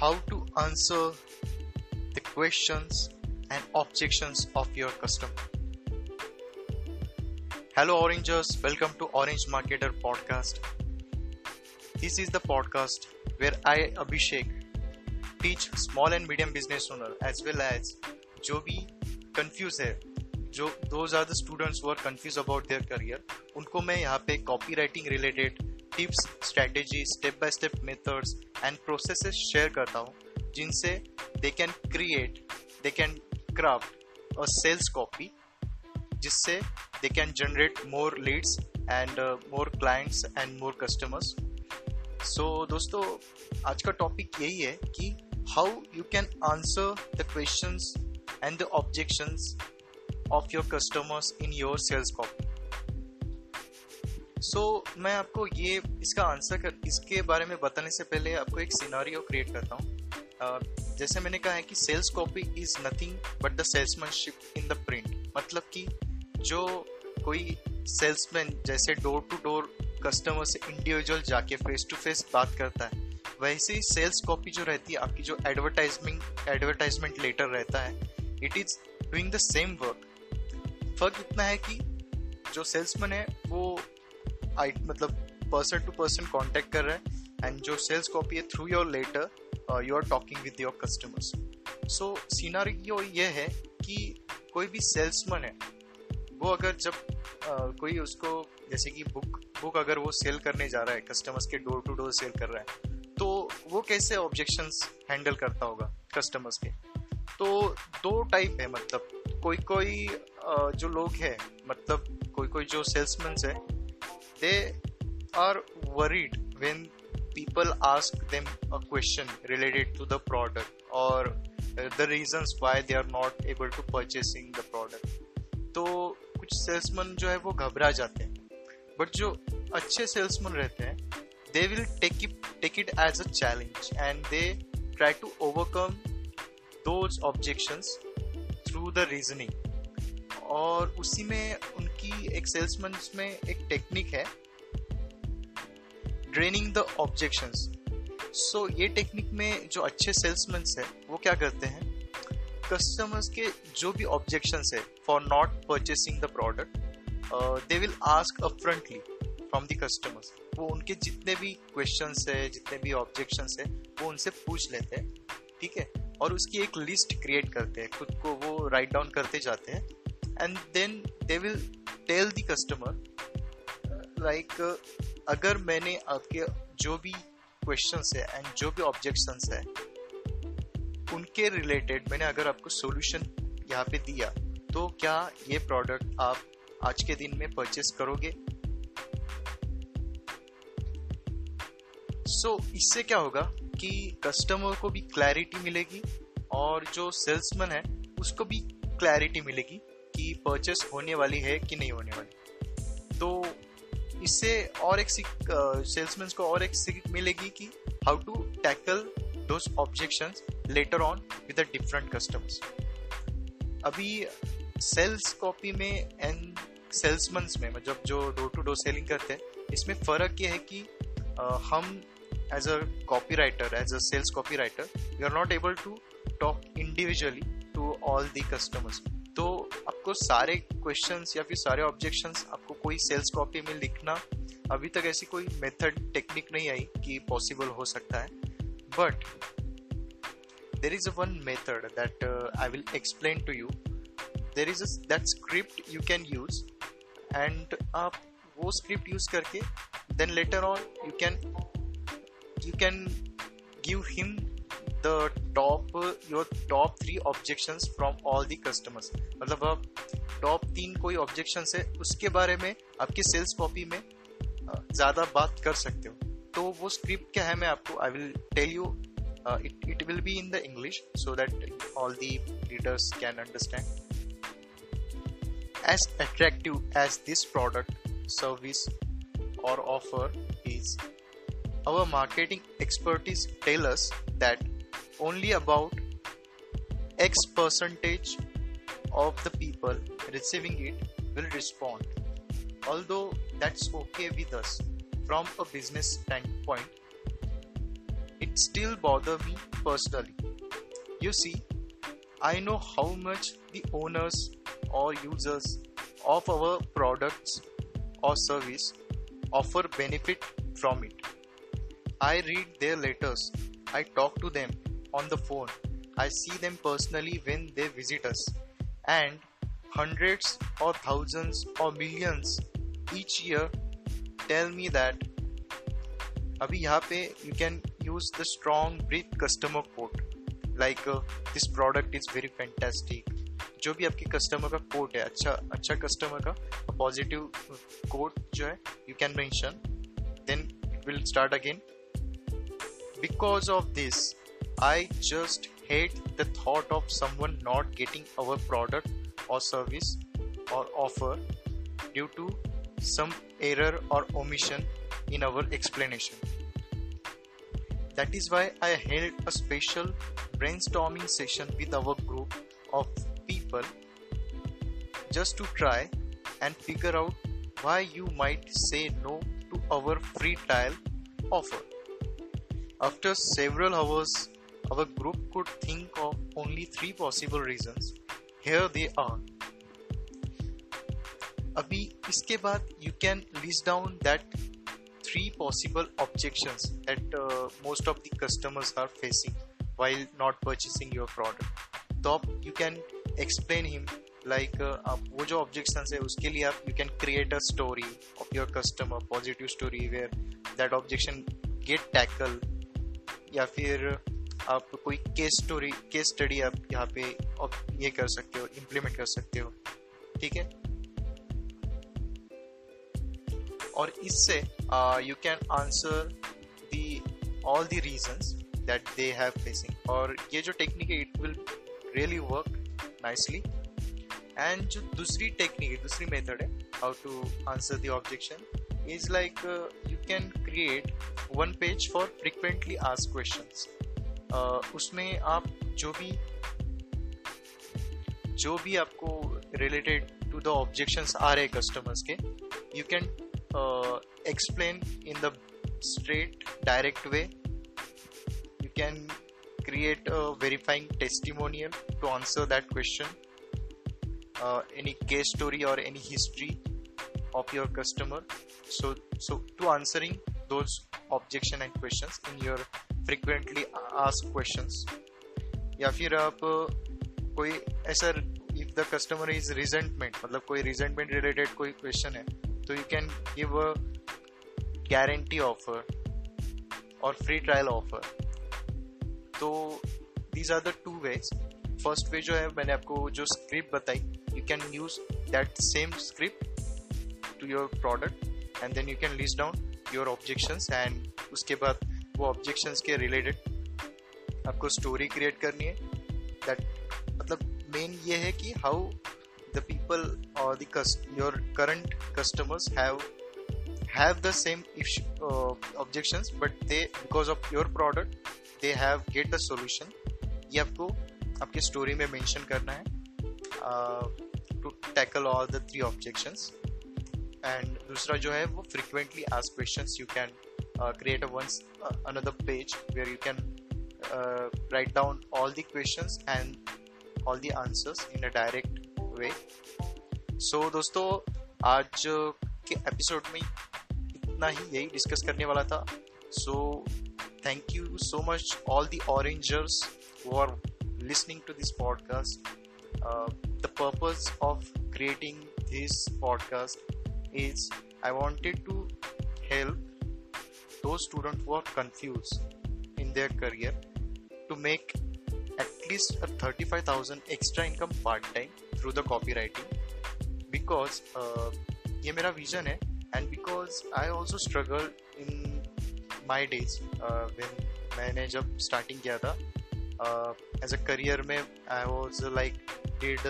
how to answer the questions and objections of your customer. Hello, Orangers. Welcome to Orange Marketer Podcast. This is the podcast where I, Abhishek, teach small and medium business owner as well as जो भी confuse है जो those are the students वो are confuse about their career उनको मैं यहाँ पे copy writing related tips strategy step by step methods and processes share करता हूँ, जिनसे they can create they can craft a sales copy जिससे they can generate more leads and more clients and more customers so दोस्तों, आज का topic यही है कि how you can answer the questions and the objections of your customers in your sales copy. So so, मैं आपको ये इसका आंसर कर इसके बारे में बताने से पहले आपको एक सिनारियो क्रिएट करता हूँ। जैसे मैंने कहा है कि sales copy is nothing but the salesmanship in the print मतलब कि जो कोई सेल्समैन जैसे डोर टू डोर कस्टमर से इंडिविजुअल जाके फेस टू फेस बात करता है वैसे ही सेल्स कॉपी जो रहती है आपकी जो एडवर्टाइजमेंट एडवर्टाइजमेंट लेटर रहता है it is doing the same work फ़र्क इतना है कि जो सेल्समैन है वो आई मतलब पर्सन टू पर्सन कांटेक्ट कर रहा है। एंड जो सेल्स कॉपी है through your letter you are talking with your customers so scenario ये है कि कोई भी सेल्समैन है वो अगर जब uh, कोई उसको जैसे कि बुक बुक अगर वो सेल करने जा रहा है कस्टमर्स के डोर टू डोर सेल कर रहा है तो वो कैसे ऑब्जेक्शंस हैंडल करता होगा कस्टमर्स के? तो दो टाइप है मतलब कोई कोई जो लोग हैं मतलब कोई कोई जो सेल्समैन है they are worried when people ask them a question related to the product or uh, the reasons why they are not able to purchasing the product तो कुछ सेल्समैन जो है वो घबरा जाते हैं बट जो अच्छे सेल्समैन रहते हैं they will take it take it as a challenge and they try to overcome those objections through the reasoning और उसी में उनकी एक सेल्समैन में एक टेक्निक है ड्रेनिंग द ऑब्जेक्शंस सो ये टेक्निक में जो अच्छे सेल्समैन है, वो क्या करते हैं? कस्टमर्स के जो भी ऑब्जेक्शंस है for not purchasing the product they will ask upfrontly from the customers वो उनके जितने भी क्वेश्चंस है, जितने भी ऑब्जेक्शंस है, वो उनसे पूछ लेते हैं, ठीक है? और उसकी एक लिस्ट क्रिएट करते हैं, खुद को वो राइट डाउन करते जाते हैं and then they will tell the customer like अगर मैंने आपके जो भी क्वेश्चंस है एंड जो भी ऑब्जेक्शंस है उनके रिलेटेड मैंने अगर आपको सॉल्यूशन यहाँ पे दिया तो क्या ये प्रोडक्ट आप आज के दिन में परचेस करोगे? सो so, इससे क्या होगा कि कस्टमर को भी क्लैरिटी मिलेगी और जो सेल्समैन है उसको भी क्लैरिटी मिलेगी। परचेस होने वाली है कि नहीं होने वाली? तो इससे और एक सेल्समैन को और एक सीख मिलेगी कि how to tackle those objection later on with the different customers अभी सेल्स कॉपी में एंड सेल्समैन में मतलब जो डोर टू डोर सेलिंग करते हैं इसमें फ़र्क ये है कि आ, हम as a copywriter as a sales copywriter you are not able to talk individually to all the customers. तो आपको सारे क्वेश्चंस या फिर सारे ऑब्जेक्शंस आपको कोई सेल्स कॉपी में लिखना, अभी तक ऐसी कोई मेथड टेक्निक नहीं आई कि पॉसिबल हो सकता है। But there is a one method that I will explain to you there is that script you can use and आप वो स्क्रिप्ट यूज़ करके then later on you can you can give him the top your top three objections from all the customers मतलब आप top तीन कोई objection है उसके बारे में आपकी सेल्स कॉपी में ज़्यादा बात कर सकते हो। तो वो स्क्रिप्ट क्या है मैं आपको I will tell you it will be in the English so that all the readers can understand as attractive as this product, service, or offer is, our marketing expertise tell us that only about X percentage of the people receiving it will respond. Although that's okay with us from a business standpoint, it still bother me personally. You see, I know how much the owners or users of our products or service offer benefit from it. I read their letters, I talk to them on the phone, I see them personally when they visit us, and hundreds or thousands or millions each year tell me that अभी यहाँ पे you can use the strong breath customer quote like this product is very fantastic जो भी आपकी customer का coat है अच्छा अच्छा कस्टमर का पॉजिटिव कोट जो है you can mention then will start again because of this I just hate the thought of someone not getting our product or service or offer due to some error or omission in our explanation. That is why I held a special brainstorming session with our group of people just to try and figure out why you might say no to our free trial offer. After several hours our group could think of only three possible reasons. Here they are. अभी इसके बाद you can list down that three possible objections that uh, most of the customers are facing while not purchasing your product. तो आप you can explain him like uh, आप वो जो objections है उसके लिए आप you can create a story of your customer positive story where that objection get tackled या फिर आप कोई केस स्टोरी केस स्टडी आप यहाँ पे ये कर सकते हो इम्प्लीमेंट कर सकते हो, ठीक है? और इससे you can answer the all the reasons that they have facing और ये जो टेक्निक है it will really work nicely and जो दूसरी टेक्निक दूसरी मेथड है how to answer the objection is like you can create one page for frequently ask questions उसमें आप जो भी जो भी आपको रिलेटेड टू द ऑब्जेक्शन आ रहे कस्टमर्स के you can explain in the straight direct way you can create a verifying testimonial to answer that question any case story और any history of your customer so so to answering those objection and question in your frequently ask questions या फिर आप कोई ऐसा if the customer is resentment मतलब कोई resentment related कोई question है तो you can give a guarantee offer और फ्री ट्रायल ऑफ़र तो these are the two ways first way जो है, मैंने आपको जो स्क्रिप्ट बताई you can use that same script to your product and then you can list down your objections and उसके बाद वो ऑब्जेक्शंस के रिलेटेड आपको स्टोरी क्रिएट करनी है। दैट मतलब मेन ये है कि हाउ द पीपल और the your current customers have have the same uh, but they because of your product they have get the solution. ये आपको आपके स्टोरी में मेंशन करना है to tackle all the three objections and दूसरा जो है वो frequently ask questions you can uh, create a once uh, another page where you can uh, write down all the questions and all the answers in a direct way so दोस्तों आज के episode में इतना ही यही discuss करने वाला था so thank you so much all the orangers who are listening to this podcast. Uh, the purpose of creating this podcast is I wanted to help those students who are confused in their career to make at least a 35000 extra income part time through the copywriting because uh, ये मेरा vision है and because I also struggle in my days when मैंने जब starting किया था as a career में I was like did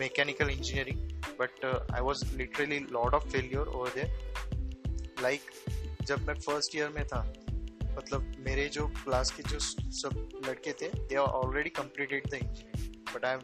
mechanical engineering but I was literally lord of failure over there like जब मैं फ़र्स्ट ईयर में था मतलब मेरे जो क्लास के जो सब लड़के थे they are already completed the engineering but I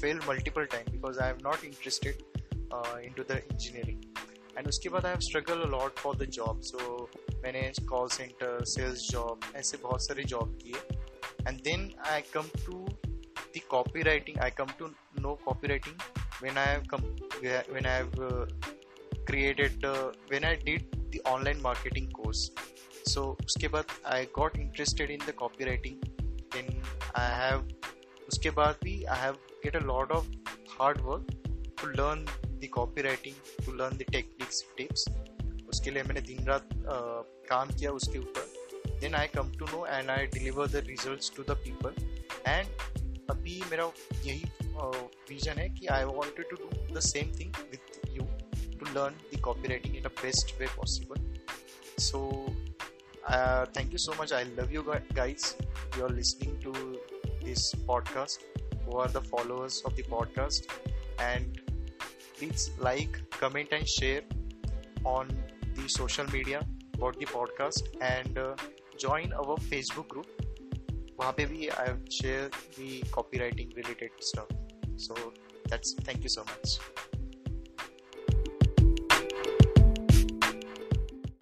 fail multiple time because I am not interested in to the engineering and उसके बाद I have struggle a lot for the job so मैंने call centre sales job ऐसे बहुत सारे job किए। And then I come to the copywriting I come to know copywriting when I have come when I have uh, created uh, the online marketing course. So उसके बाद I got interested in the copywriting. Then I have उसके बाद भी I have get a lot of hard work to learn the copywriting, to learn the techniques, tips. उसके लिए मैंने दिन रात uh, काम किया उसके ऊपर then I come to know and I deliver the results to the people and अभी मेरा यही vision है कि wanted to do the same thing with you to learn the copywriting in the best way possible. So uh, thank you so much. I love you guys. You are listening to this podcast. Who are the followers of the podcast? And please like, comment, and share on the social media about the podcast and uh, join our Facebook group. वहाँ पे भी I share the copywriting related stuff So that's thank you so much.